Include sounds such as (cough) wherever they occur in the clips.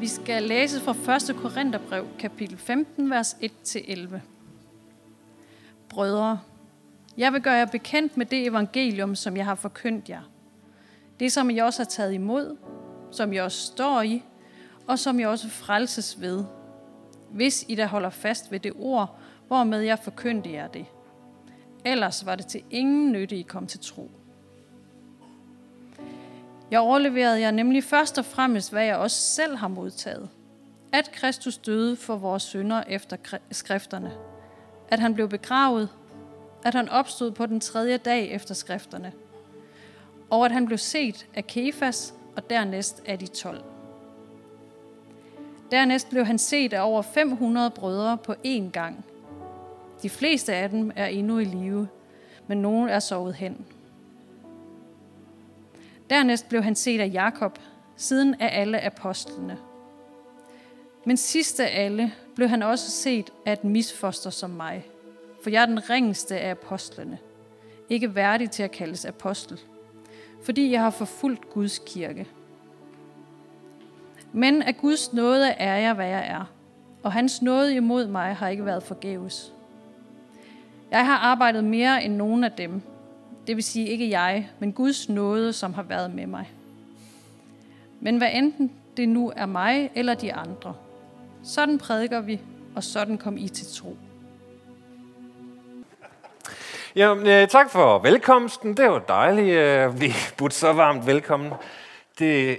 Vi skal læse fra 1. Korintherbrev, kapitel 15, vers 1-11. Brødre, jeg vil gøre jer bekendt med det evangelium, som jeg har forkyndt jer. Det, som I også har taget imod, som I også står i, og som I også frelses ved, hvis I da holder fast ved det ord, hvormed jeg forkyndte jer det. Ellers var det til ingen nytte, I kom til tro. Jeg overleverede jer nemlig først og fremmest, hvad jeg også selv har modtaget. At Kristus døde for vores synder efter skrifterne. At han blev begravet. At han opstod på den tredje dag efter skrifterne. Og at han blev set af Kefas og dernæst af de tolv. Dernæst blev han set af over 500 brødre på én gang. De fleste af dem er endnu i live, men nogle er sovet hen. Dernæst blev han set af Jakob, siden af alle apostlene. Men sidst af alle blev han også set af et misfoster som mig, for jeg er den ringeste af apostlene, ikke værdig til at kaldes apostel, fordi jeg har forfulgt Guds kirke. Men af Guds nåde er jeg, hvad jeg er, og hans nåde imod mig har ikke været forgæves. Jeg har arbejdet mere end nogen af dem, det vil sige ikke jeg, men Guds nåde, som har været med mig. Men hvad enten det nu er mig eller de andre, sådan prædiker vi, og sådan kom I til tro. Ja, øh, tak for velkomsten. Det var dejligt øh, at blive budt så varmt velkommen. Det,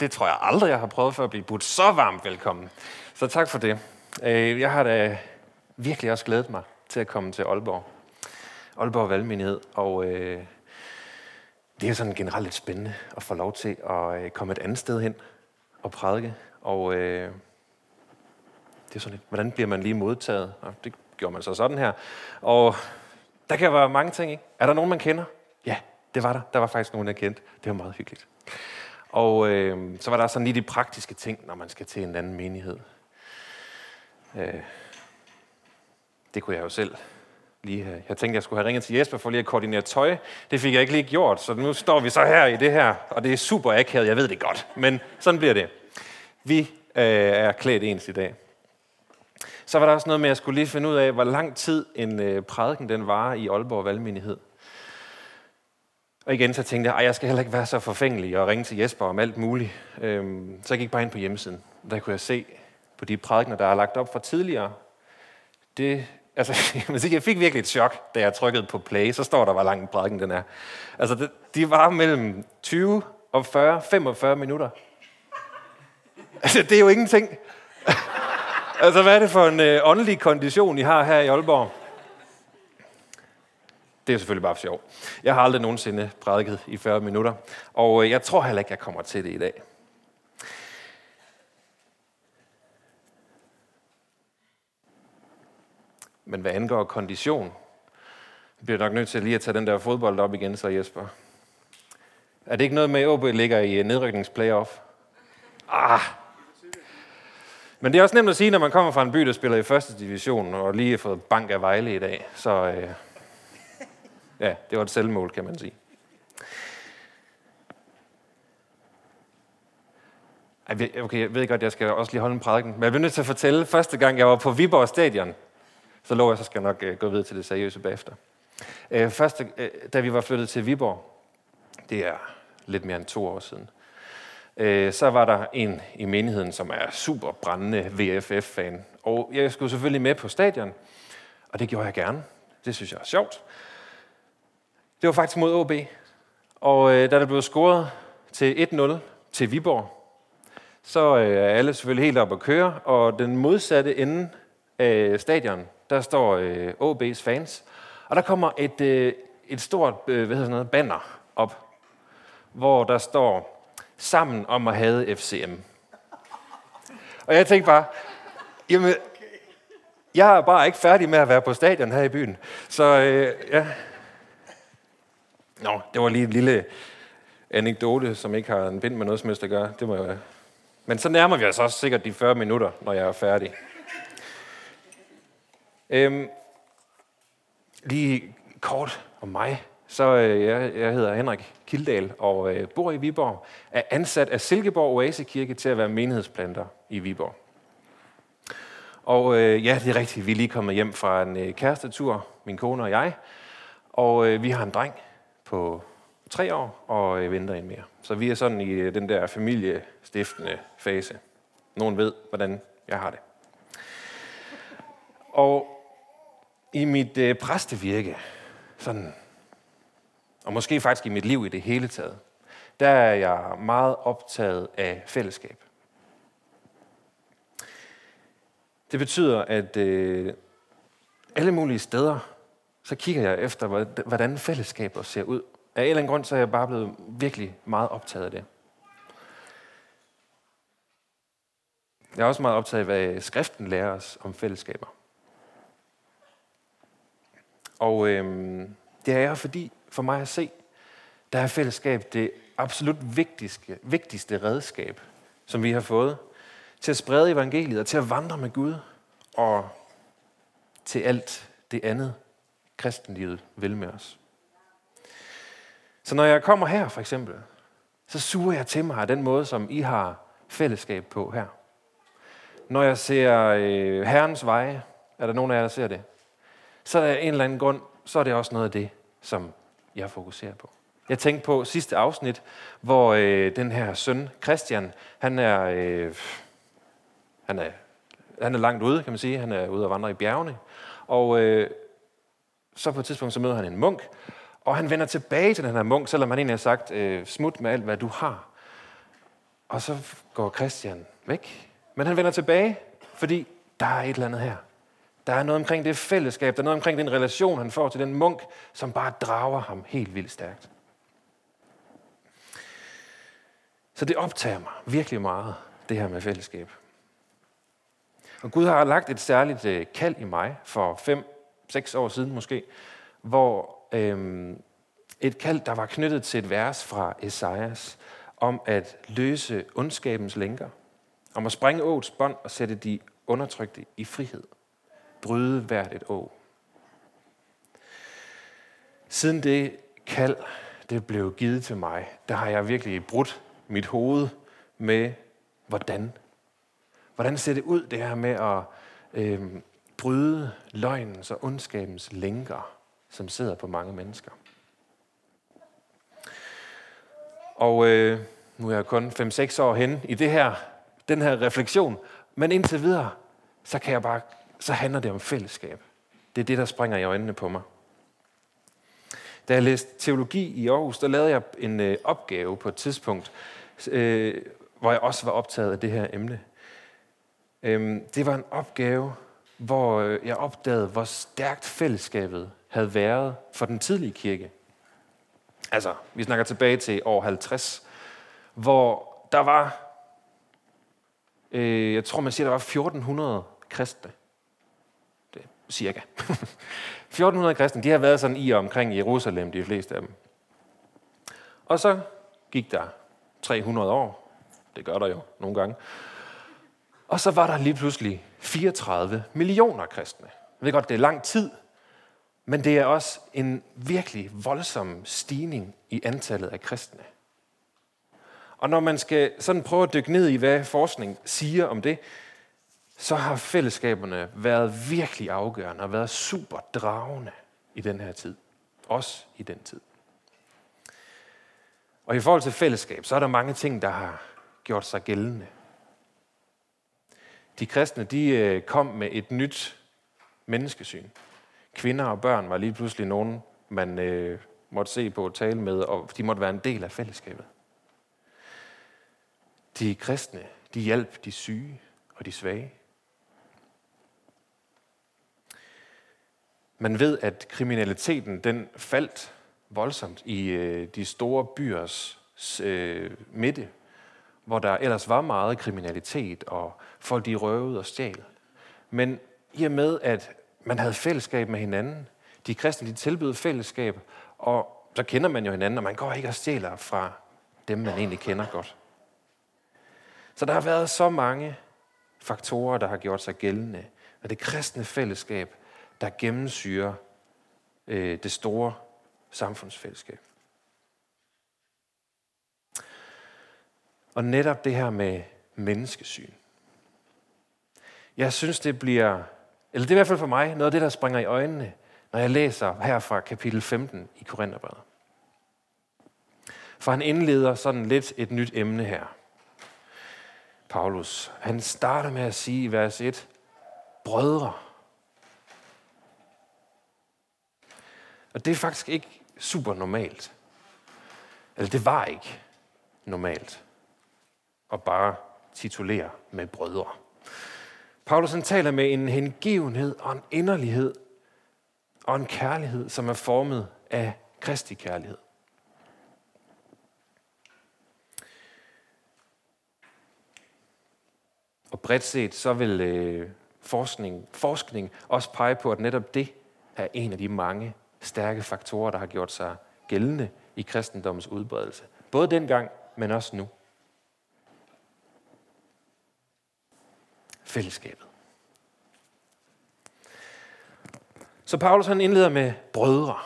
det tror jeg aldrig, jeg har prøvet for at blive budt så varmt velkommen. Så tak for det. Øh, jeg har da virkelig også glædet mig til at komme til Aalborg. Aalborg Valgmenighed, og øh, det er sådan generelt lidt spændende at få lov til at øh, komme et andet sted hen og prædike. Og øh, det er sådan lidt, hvordan bliver man lige modtaget? Nå, det gjorde man så sådan her. Og der kan være mange ting, ikke? Er der nogen, man kender? Ja, det var der. Der var faktisk nogen, jeg kendte. Det var meget hyggeligt. Og øh, så var der sådan lige de praktiske ting, når man skal til en anden menighed. Øh, det kunne jeg jo selv lige. Jeg tænkte, jeg skulle have ringet til Jesper for lige at koordinere tøj. Det fik jeg ikke lige gjort, så nu står vi så her i det her, og det er super akavet, jeg ved det godt, men sådan bliver det. Vi øh, er klædt ens i dag. Så var der også noget med, at jeg skulle lige finde ud af, hvor lang tid en øh, prædiken den var i Aalborg Valgmenighed. Og igen så tænkte jeg, at jeg skal heller ikke være så forfængelig og ringe til Jesper om alt muligt. Øhm, så jeg gik bare ind på hjemmesiden. Der kunne jeg se på de prædikener, der er lagt op fra tidligere. Det Altså, (laughs) jeg fik virkelig et chok, da jeg trykkede på play. Så står der, hvor lang prædiken den er. Altså, det, de var mellem 20 og 40, 45 minutter. Altså, det er jo ingenting. (laughs) altså, hvad er det for en øh, åndelig kondition, I har her i Aalborg? Det er selvfølgelig bare for sjov. Jeg har aldrig nogensinde prædiket i 40 minutter, og øh, jeg tror heller ikke, jeg kommer til det i dag. Men hvad angår kondition, jeg bliver nok nødt til lige at tage den der fodbold op igen, så Jesper. Er det ikke noget med, at OB ligger i øh, nedrykningsplayoff? Ah. Men det er også nemt at sige, når man kommer fra en by, der spiller i første division, og lige har fået bank af Vejle i dag. Så øh, ja, det var et selvmål, kan man sige. Okay, jeg ved godt, jeg skal også lige holde en prædiken, men jeg bliver nødt til at fortælle, første gang jeg var på Viborg Stadion, så lover jeg, så skal jeg nok øh, gå videre til det seriøse bagefter. Øh, først, øh, da vi var flyttet til Viborg, det er lidt mere end to år siden, øh, så var der en i menigheden, som er super brændende VFF-fan. Og jeg skulle selvfølgelig med på stadion, og det gjorde jeg gerne. Det synes jeg er sjovt. Det var faktisk mod OB. Og øh, da der blev scoret til 1-0 til Viborg, så øh, er alle selvfølgelig helt op at køre, og den modsatte ende af stadion, der står øh, OB's fans, og der kommer et, øh, et stort øh, hvad hedder sådan noget, banner op, hvor der står, sammen om at have FCM. Og jeg tænkte bare, jamen, jeg er bare ikke færdig med at være på stadion her i byen. Så øh, ja. Nå, det var lige en lille anekdote, som ikke har en bind med noget som helst at gøre. Det må jeg... Men så nærmer vi os også sikkert de 40 minutter, når jeg er færdig. Øhm, lige kort om mig, Så øh, jeg, jeg hedder Henrik Kildal og øh, bor i Viborg. Er ansat af Silkeborg Oase Kirke til at være menighedsplanter i Viborg. Og øh, ja, det er rigtigt. Vi er lige kommet hjem fra en øh, kærestetur, min kone og jeg. Og øh, vi har en dreng på tre år og øh, venter en mere. Så vi er sådan i øh, den der familiestiftende fase. Nogen ved, hvordan jeg har det. Og i mit øh, præstevirke, sådan, og måske faktisk i mit liv i det hele taget, der er jeg meget optaget af fællesskab. Det betyder, at øh, alle mulige steder, så kigger jeg efter, hvordan fællesskaber ser ud. Af en eller anden grund, så er jeg bare blevet virkelig meget optaget af det. Jeg er også meget optaget af, hvad skriften lærer os om fællesskaber. Og øh, det er jeg, fordi for mig at se, der er fællesskab det absolut vigtigste, vigtigste redskab, som vi har fået til at sprede evangeliet og til at vandre med Gud og til alt det andet, kristenlivet vil med os. Så når jeg kommer her for eksempel, så suger jeg til mig af den måde, som I har fællesskab på her. Når jeg ser øh, Herrens veje, er der nogen af jer, der ser det, så er der en eller anden grund, så er det også noget af det, som jeg fokuserer på. Jeg tænkte på sidste afsnit, hvor øh, den her søn, Christian, han er, øh, han er, han er langt ude, kan man sige. Han er ude og vandre i bjergene. Og øh, så på et tidspunkt, så møder han en munk, og han vender tilbage til den her munk, selvom han egentlig har sagt, øh, smut med alt, hvad du har. Og så går Christian væk. Men han vender tilbage, fordi der er et eller andet her. Der er noget omkring det fællesskab, der er noget omkring den relation, han får til den munk, som bare drager ham helt vildt stærkt. Så det optager mig virkelig meget, det her med fællesskab. Og Gud har lagt et særligt øh, kald i mig for fem, seks år siden måske, hvor øhm, et kald, der var knyttet til et vers fra Esajas, om at løse ondskabens lænker, om at springe åts bånd og sætte de undertrykte i frihed bryde hvert et å. Siden det kald, det blev givet til mig, der har jeg virkelig brudt mit hoved med, hvordan. Hvordan ser det ud, det her med at øh, bryde løgnens og ondskabens lænker, som sidder på mange mennesker. Og øh, nu er jeg kun 5-6 år hen i det her, den her refleksion, men indtil videre, så kan jeg bare så handler det om fællesskab. Det er det, der springer i øjnene på mig. Da jeg læste teologi i Aarhus, der lavede jeg en øh, opgave på et tidspunkt, øh, hvor jeg også var optaget af det her emne. Øh, det var en opgave, hvor øh, jeg opdagede, hvor stærkt fællesskabet havde været for den tidlige kirke. Altså, vi snakker tilbage til år 50, hvor der var, øh, jeg tror man siger, der var 1400 kristne Øh, cirka. (laughs) 1400 kristne, de har været sådan i og omkring Jerusalem, de fleste af dem. Og så gik der 300 år. Det gør der jo nogle gange. Og så var der lige pludselig 34 millioner kristne. Jeg ved godt, det er lang tid, men det er også en virkelig voldsom stigning i antallet af kristne. Og når man skal sådan prøve at dykke ned i, hvad forskning siger om det, så har fællesskaberne været virkelig afgørende og været super dragende i den her tid. Også i den tid. Og i forhold til fællesskab, så er der mange ting, der har gjort sig gældende. De kristne, de øh, kom med et nyt menneskesyn. Kvinder og børn var lige pludselig nogen, man øh, måtte se på og tale med, og de måtte være en del af fællesskabet. De kristne, de hjalp de syge og de svage. Man ved, at kriminaliteten den faldt voldsomt i øh, de store byers øh, midte, hvor der ellers var meget kriminalitet, og folk de røvede og stjal. Men i og med, at man havde fællesskab med hinanden, de kristne de tilbød fællesskab, og så kender man jo hinanden, og man går ikke og stjæler fra dem, man egentlig kender godt. Så der har været så mange faktorer, der har gjort sig gældende, og det kristne fællesskab der gennemsyrer øh, det store samfundsfællesskab. Og netop det her med menneskesyn. Jeg synes, det bliver, eller det er i hvert fald for mig, noget af det, der springer i øjnene, når jeg læser her fra kapitel 15 i Korintherbrevet. For han indleder sådan lidt et nyt emne her. Paulus, han starter med at sige i vers 1, brødre. Og det er faktisk ikke super normalt. Eller det var ikke normalt at bare titulere med brødre. Paulus han taler med en hengivenhed og en inderlighed og en kærlighed, som er formet af Kristi kærlighed. Og bredt set, så vil øh, forskning, forskning også pege på, at netop det er en af de mange stærke faktorer, der har gjort sig gældende i kristendommens udbredelse. Både dengang, men også nu. Fællesskabet. Så Paulus han indleder med brødre.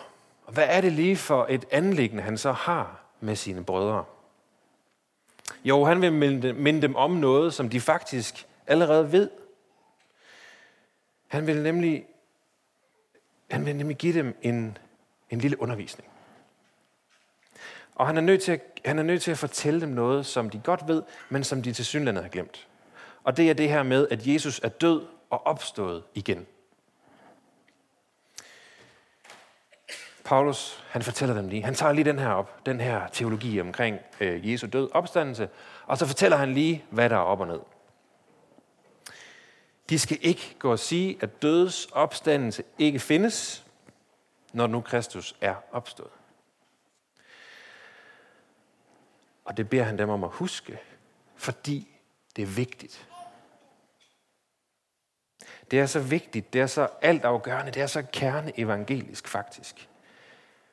Og hvad er det lige for et anlæggende, han så har med sine brødre? Jo, han vil minde dem om noget, som de faktisk allerede ved. Han vil nemlig, han vil nemlig give dem en, en lille undervisning. Og han er, nødt til at, han er nødt til at fortælle dem noget, som de godt ved, men som de til synlandet har glemt. Og det er det her med, at Jesus er død og opstået igen. Paulus, han fortæller dem lige, han tager lige den her op, den her teologi omkring øh, Jesu død, opstandelse, og så fortæller han lige, hvad der er op og ned. De skal ikke gå og sige, at dødes opstandelse ikke findes, når nu Kristus er opstået. Og det beder han dem om at huske, fordi det er vigtigt. Det er så vigtigt, det er så altafgørende, det er så kerneevangelisk faktisk.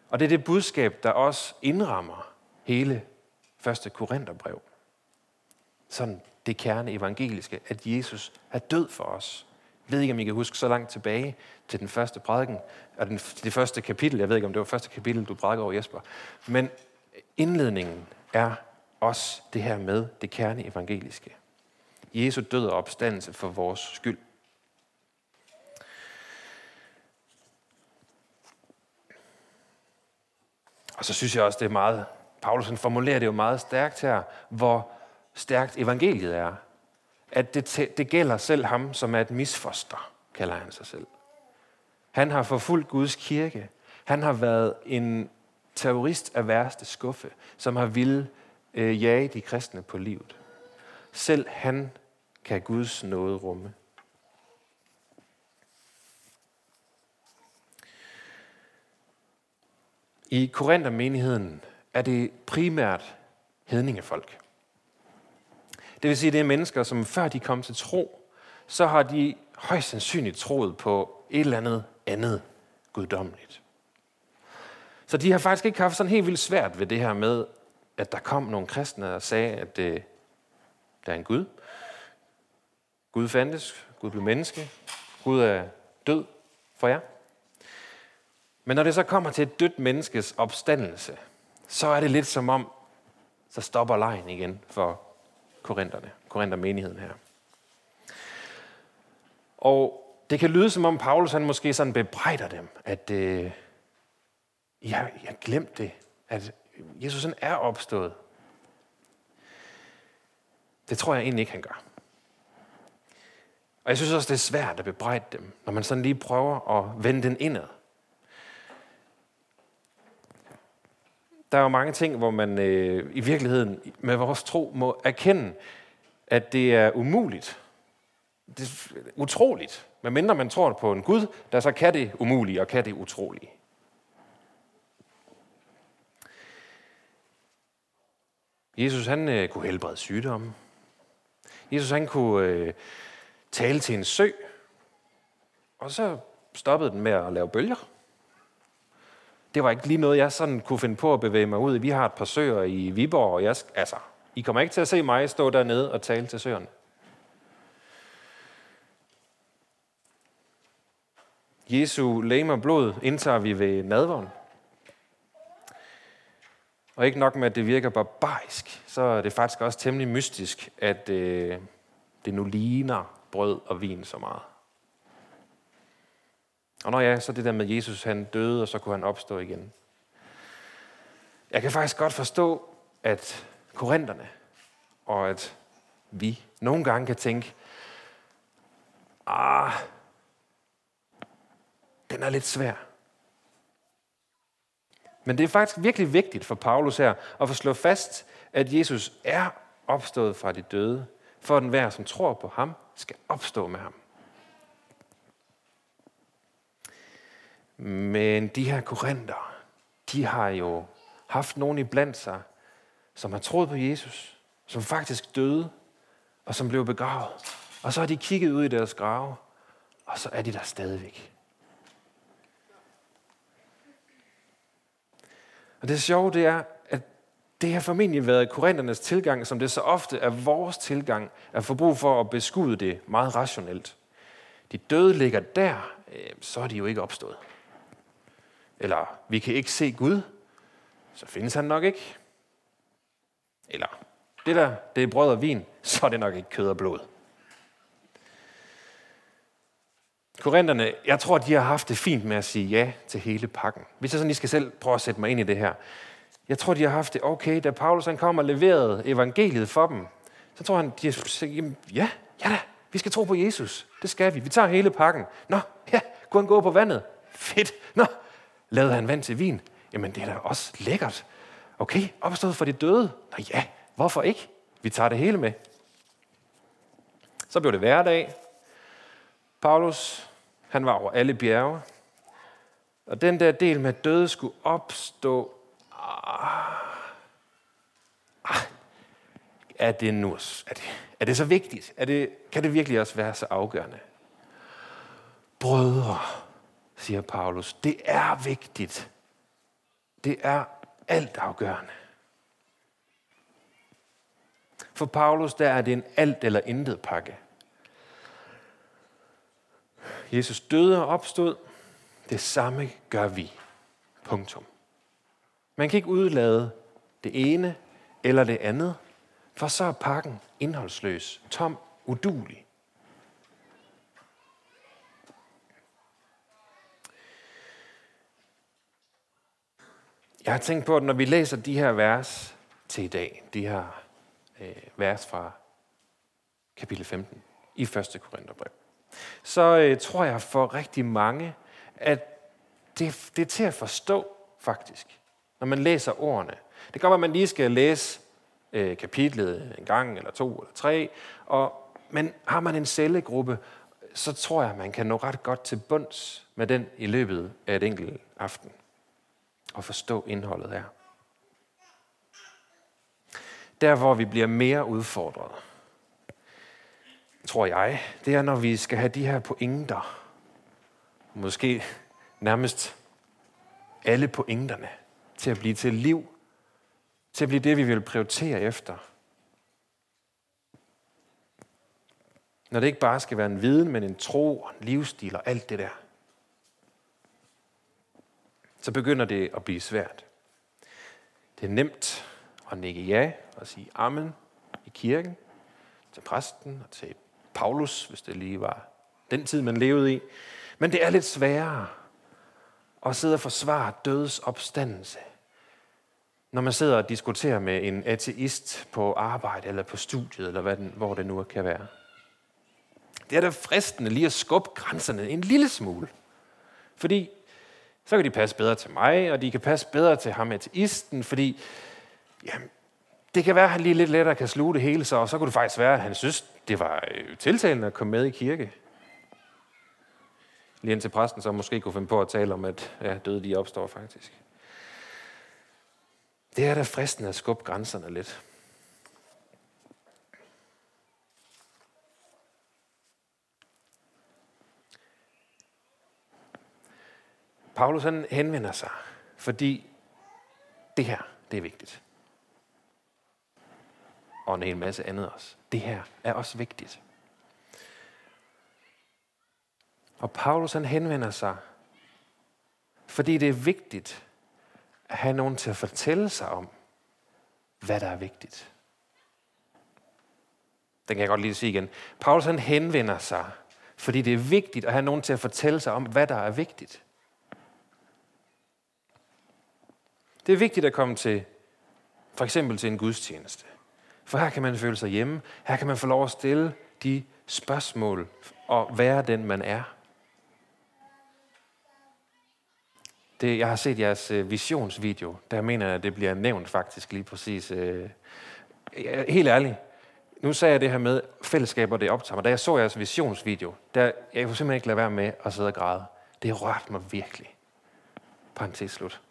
Og det er det budskab, der også indrammer hele første Korintherbrev. Sådan det kerne evangeliske, at Jesus er død for os. Jeg ved ikke, om I kan huske så langt tilbage til den første prædiken, og den, det første kapitel. Jeg ved ikke, om det var første kapitel, du prædikede over Jesper. Men indledningen er også det her med det kerne evangeliske. Jesu død og opstandelse for vores skyld. Og så synes jeg også, det er meget, Paulus formulerer det jo meget stærkt her, hvor stærkt evangeliet er. At det, det gælder selv ham, som er et misfoster, kalder han sig selv. Han har forfulgt Guds kirke. Han har været en terrorist af værste skuffe, som har ville øh, jage de kristne på livet. Selv han kan Guds nåde rumme. I Korinther-menigheden er det primært hedningefolk. Det vil sige, det er mennesker, som før de kom til tro, så har de højst sandsynligt troet på et eller andet andet guddommeligt. Så de har faktisk ikke haft sådan helt vildt svært ved det her med, at der kom nogle kristne og sagde, at det, øh, der er en Gud. Gud fandtes, Gud blev menneske, Gud er død for jer. Men når det så kommer til et dødt menneskes opstandelse, så er det lidt som om, så stopper lejen igen for korinterne, korintermenigheden her. Og det kan lyde som om Paulus han måske sådan bebrejder dem, at øh, jeg, jeg glemte det, at Jesus han er opstået. Det tror jeg egentlig ikke, han gør. Og jeg synes også, det er svært at bebrejde dem, når man sådan lige prøver at vende den indad. Der er jo mange ting, hvor man øh, i virkeligheden med vores tro må erkende, at det er umuligt. Det er utroligt. Men mindre man tror på en Gud, der så kan det umulige og kan det utrolige. Jesus han øh, kunne helbrede sygdomme. Jesus han kunne øh, tale til en sø, og så stoppede den med at lave bølger det var ikke lige noget, jeg sådan kunne finde på at bevæge mig ud i. Vi har et par søer i Viborg, og jeg, altså, I kommer ikke til at se mig stå dernede og tale til søerne. Jesu læme og blod indtager vi ved nadvånd. Og ikke nok med, at det virker barbarisk, så er det faktisk også temmelig mystisk, at øh, det nu ligner brød og vin så meget. Og når ja, så det der med Jesus, han døde, og så kunne han opstå igen. Jeg kan faktisk godt forstå, at korinterne, og at vi nogle gange kan tænke, ah, den er lidt svær. Men det er faktisk virkelig vigtigt for Paulus her at få slået fast, at Jesus er opstået fra de døde, for at den hver, som tror på ham, skal opstå med ham. Men de her korinther, de har jo haft nogen i blandt sig, som har troet på Jesus, som faktisk døde, og som blev begravet. Og så har de kigget ud i deres grave, og så er de der stadigvæk. Og det sjove, det er, at det har formentlig været korinternes tilgang, som det så ofte er vores tilgang, at få brug for at beskude det meget rationelt. De døde ligger der, øh, så er de jo ikke opstået. Eller vi kan ikke se Gud, så findes han nok ikke. Eller det der, det er brød og vin, så er det nok ikke kød og blod. Korinterne, jeg tror, de har haft det fint med at sige ja til hele pakken. Hvis jeg sådan lige skal selv prøve at sætte mig ind i det her. Jeg tror, de har haft det okay, da Paulus han kom og leverede evangeliet for dem. Så tror han, de har sagt, ja, ja da, vi skal tro på Jesus. Det skal vi. Vi tager hele pakken. Nå, ja, kunne han gå på vandet? Fedt. Nå, lavede han vand til vin? Jamen, det er da også lækkert. Okay, opstået for de døde? Nå ja, hvorfor ikke? Vi tager det hele med. Så blev det hverdag. Paulus, han var over alle bjerge. Og den der del med at døde skulle opstå. Ah, ah, er det nu er det, er det så vigtigt? Er det, kan det virkelig også være så afgørende? Brødre, siger Paulus, det er vigtigt. Det er alt afgørende. For Paulus, der er det en alt eller intet pakke. Jesus døde og opstod. Det samme gør vi. Punktum. Man kan ikke udlade det ene eller det andet, for så er pakken indholdsløs, tom, udulig. Jeg har tænkt på, at når vi læser de her vers til i dag, de her øh, vers fra kapitel 15 i 1. Korintherbrev, så øh, tror jeg for rigtig mange, at det, det er til at forstå faktisk, når man læser ordene. Det kan godt være, at man lige skal læse øh, kapitlet en gang, eller to, eller tre, og, men har man en cellegruppe, så tror jeg, at man kan nå ret godt til bunds med den i løbet af et enkelt aften og forstå indholdet er. Der, hvor vi bliver mere udfordret, tror jeg, det er, når vi skal have de her pointer. Måske nærmest alle pointerne til at blive til liv. Til at blive det, vi vil prioritere efter. Når det ikke bare skal være en viden, men en tro, en livsstil og alt det der så begynder det at blive svært. Det er nemt at nikke ja og sige amen i kirken, til præsten og til Paulus, hvis det lige var den tid, man levede i. Men det er lidt sværere at sidde og forsvare dødes opstandelse, når man sidder og diskuterer med en ateist på arbejde eller på studiet, eller hvad den, hvor det nu kan være. Det er da fristende lige at skubbe grænserne en lille smule. Fordi så kan de passe bedre til mig, og de kan passe bedre til ham ateisten, fordi jamen, det kan være, at han lige lidt lettere kan sluge det hele, så, og så kunne det faktisk være, at han synes, det var øh, tiltalende at komme med i kirke. Lige indtil præsten så måske kunne finde på at tale om, at ja, døde de opstår faktisk. Det er da fristende at skubbe grænserne lidt. Paulus han henvender sig, fordi det her, det er vigtigt. Og en hel masse andet også. Det her er også vigtigt. Og Paulus han henvender sig, fordi det er vigtigt at have nogen til at fortælle sig om, hvad der er vigtigt. Den kan jeg godt lige sige igen. Paulus han henvender sig, fordi det er vigtigt at have nogen til at fortælle sig om, hvad der er vigtigt. Det er vigtigt at komme til, for eksempel til en gudstjeneste. For her kan man føle sig hjemme. Her kan man få lov at stille de spørgsmål og være den, man er. Det, jeg har set jeres øh, visionsvideo. Der mener jeg, at det bliver nævnt faktisk lige præcis. Øh, helt ærligt. Nu sagde jeg det her med fællesskaber, det optager mig. Da jeg så jeres visionsvideo, der, jeg kunne simpelthen ikke lade være med at sidde og græde. Det rørte mig virkelig. Parenthes slut.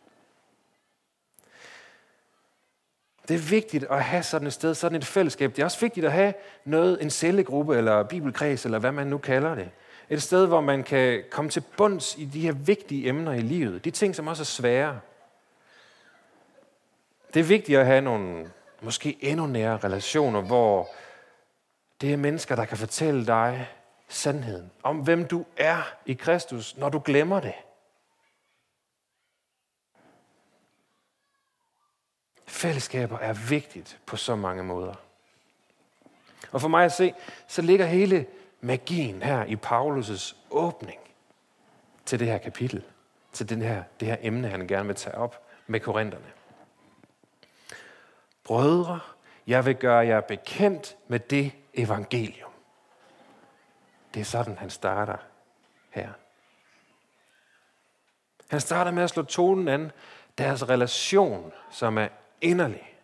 Det er vigtigt at have sådan et sted, sådan et fællesskab. Det er også vigtigt at have noget, en cellegruppe eller bibelkreds, eller hvad man nu kalder det. Et sted, hvor man kan komme til bunds i de her vigtige emner i livet. De ting, som også er svære. Det er vigtigt at have nogle måske endnu nære relationer, hvor det er mennesker, der kan fortælle dig sandheden om, hvem du er i Kristus, når du glemmer det. Fællesskaber er vigtigt på så mange måder. Og for mig at se, så ligger hele magien her i Paulus' åbning til det her kapitel, til den her, det her emne, han gerne vil tage op med korinterne. Brødre, jeg vil gøre jer bekendt med det evangelium. Det er sådan, han starter her. Han starter med at slå tonen an, deres relation, som er inderlig.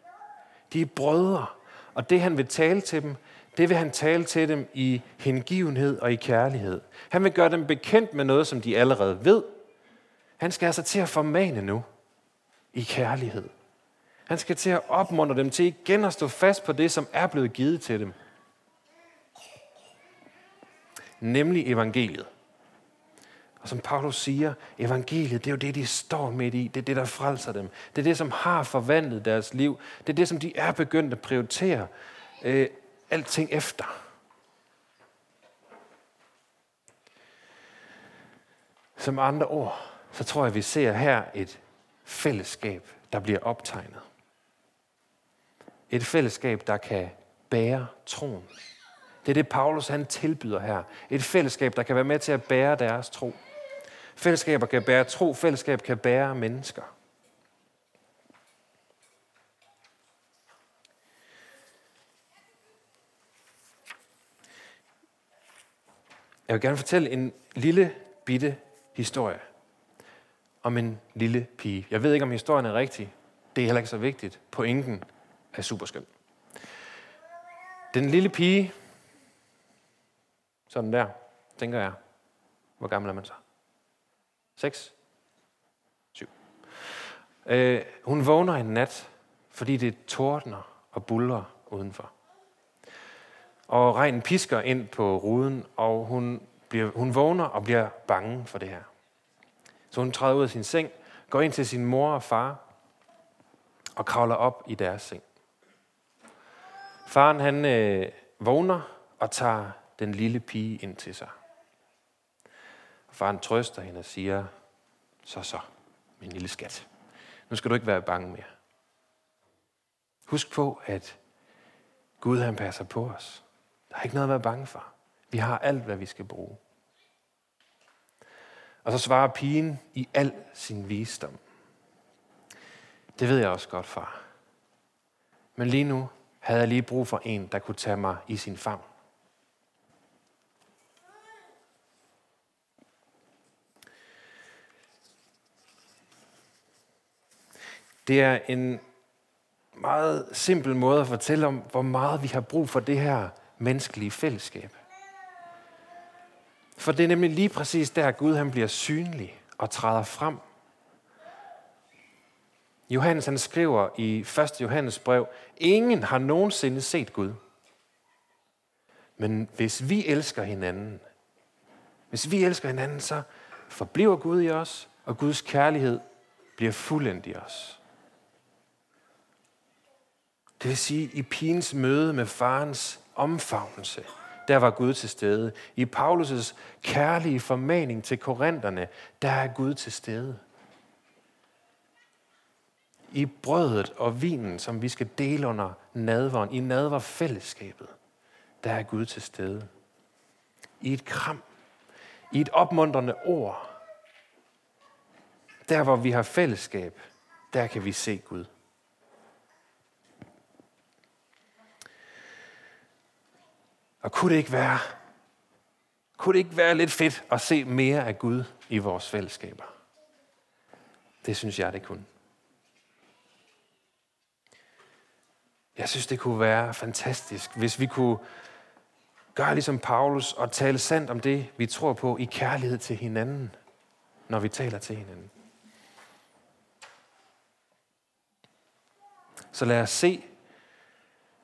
De er brødre, og det han vil tale til dem, det vil han tale til dem i hengivenhed og i kærlighed. Han vil gøre dem bekendt med noget, som de allerede ved. Han skal altså til at formane nu i kærlighed. Han skal til at opmuntre dem til igen at stå fast på det, som er blevet givet til dem. Nemlig evangeliet. Og som Paulus siger, evangeliet, det er jo det, de står midt i. Det er det, der frelser dem. Det er det, som har forvandlet deres liv. Det er det, som de er begyndt at prioritere øh, alting efter. Som andre ord, så tror jeg, vi ser her et fællesskab, der bliver optegnet. Et fællesskab, der kan bære troen. Det er det, Paulus han tilbyder her. Et fællesskab, der kan være med til at bære deres tro. Fællesskaber kan bære tro, fællesskab kan bære mennesker. Jeg vil gerne fortælle en lille bitte historie om en lille pige. Jeg ved ikke, om historien er rigtig. Det er heller ikke så vigtigt. Pointen er superskøn. Den lille pige, sådan der, tænker jeg. Hvor gammel er man så? 6? 7. Øh, hun vågner en nat, fordi det tordner og buller udenfor. Og regnen pisker ind på ruden, og hun, bliver, hun vågner og bliver bange for det her. Så hun træder ud af sin seng, går ind til sin mor og far, og kravler op i deres seng. Faren han øh, vågner og tager den lille pige ind til sig. Faren trøster hende og siger, så så, min lille skat. Nu skal du ikke være bange mere. Husk på, at Gud han passer på os. Der er ikke noget at være bange for. Vi har alt, hvad vi skal bruge. Og så svarer pigen i al sin visdom. Det ved jeg også godt, far. Men lige nu havde jeg lige brug for en, der kunne tage mig i sin favn. Det er en meget simpel måde at fortælle om, hvor meget vi har brug for det her menneskelige fællesskab. For det er nemlig lige præcis der, Gud han bliver synlig og træder frem. Johannes han skriver i 1. Johannes brev, ingen har nogensinde set Gud. Men hvis vi elsker hinanden, hvis vi elsker hinanden, så forbliver Gud i os, og Guds kærlighed bliver fuldendt i os. Det vil sige, i pigens møde med farens omfavnelse, der var Gud til stede. I Paulus' kærlige formaning til korinterne, der er Gud til stede. i brødet og vinen, som vi skal dele under nadveren, i nadverfællesskabet, der er Gud til stede. I et kram, i et opmuntrende ord, der hvor vi har fællesskab, der kan vi se Gud. Og kunne det ikke være, kunne det ikke være lidt fedt at se mere af Gud i vores fællesskaber? Det synes jeg, det kunne. Jeg synes, det kunne være fantastisk, hvis vi kunne gøre ligesom Paulus og tale sandt om det, vi tror på i kærlighed til hinanden, når vi taler til hinanden. Så lad os se,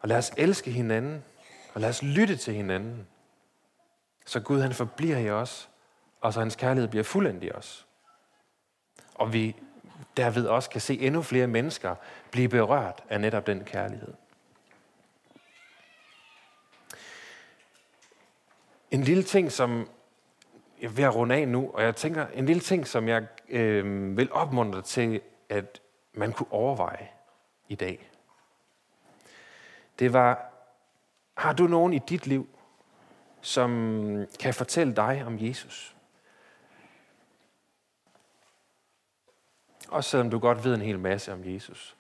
og lad os elske hinanden, og lad os lytte til hinanden, så Gud han forbliver i os, og så hans kærlighed bliver fuldendt i os. Og vi derved også kan se endnu flere mennesker blive berørt af netop den kærlighed. En lille ting, som jeg er ved at runde af nu, og jeg tænker, en lille ting, som jeg øh, vil opmuntre til, at man kunne overveje i dag. Det var, har du nogen i dit liv, som kan fortælle dig om Jesus? Også selvom du godt ved en hel masse om Jesus.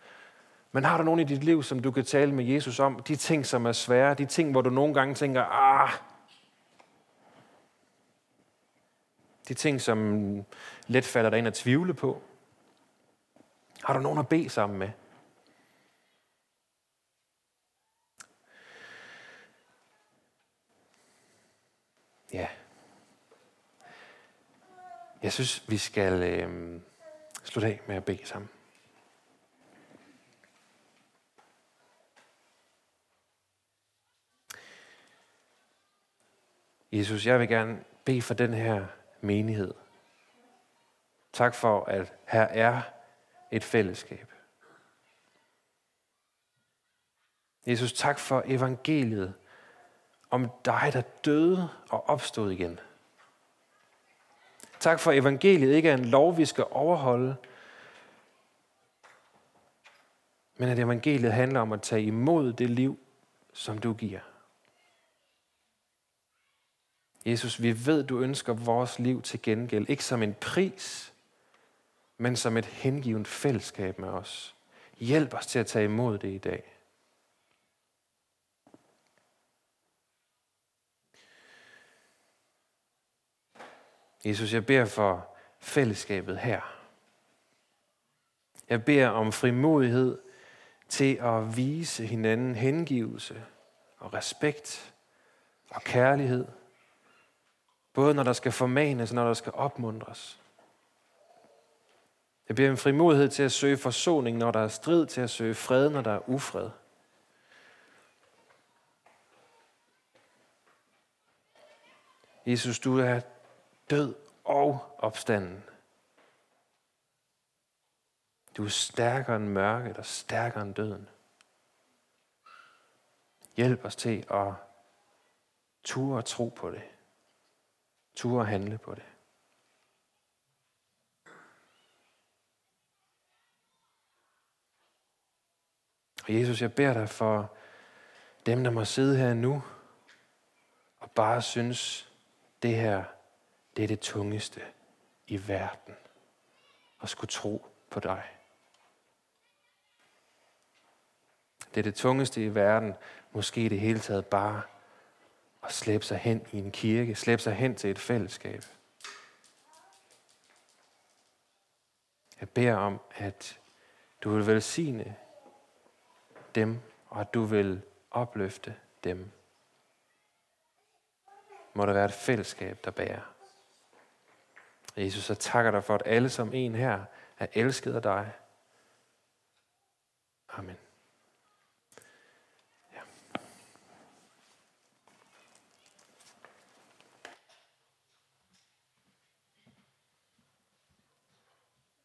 Men har du nogen i dit liv, som du kan tale med Jesus om? De ting, som er svære, de ting, hvor du nogle gange tænker, ah, de ting, som let falder dig ind at tvivle på. Har du nogen at bede sammen med? Jeg synes, vi skal øh, slutte af med at bede sammen. Jesus, jeg vil gerne bede for den her menighed. Tak for, at her er et fællesskab. Jesus, tak for evangeliet om dig, der døde og opstod igen. Tak for, at evangeliet ikke er en lov, vi skal overholde, men at evangeliet handler om at tage imod det liv, som du giver. Jesus, vi ved, du ønsker vores liv til gengæld, ikke som en pris, men som et hengivet fællesskab med os. Hjælp os til at tage imod det i dag. Jesus, jeg beder for fællesskabet her. Jeg beder om frimodighed til at vise hinanden hengivelse og respekt og kærlighed. Både når der skal formanes og når der skal opmundres. Jeg beder om frimodighed til at søge forsoning, når der er strid, til at søge fred, når der er ufred. Jesus, du er død og opstanden. Du er stærkere end mørket og stærkere end døden. Hjælp os til at ture og tro på det. Ture og handle på det. Og Jesus, jeg beder dig for dem, der må sidde her nu og bare synes, det her det er det tungeste i verden at skulle tro på dig. Det er det tungeste i verden, måske i det hele taget bare at slæbe sig hen i en kirke, slæbe sig hen til et fællesskab. Jeg beder om, at du vil velsigne dem, og at du vil opløfte dem. Må der være et fællesskab, der bærer. Jesus, jeg takker dig for, at alle som en her er elsket af dig. Amen.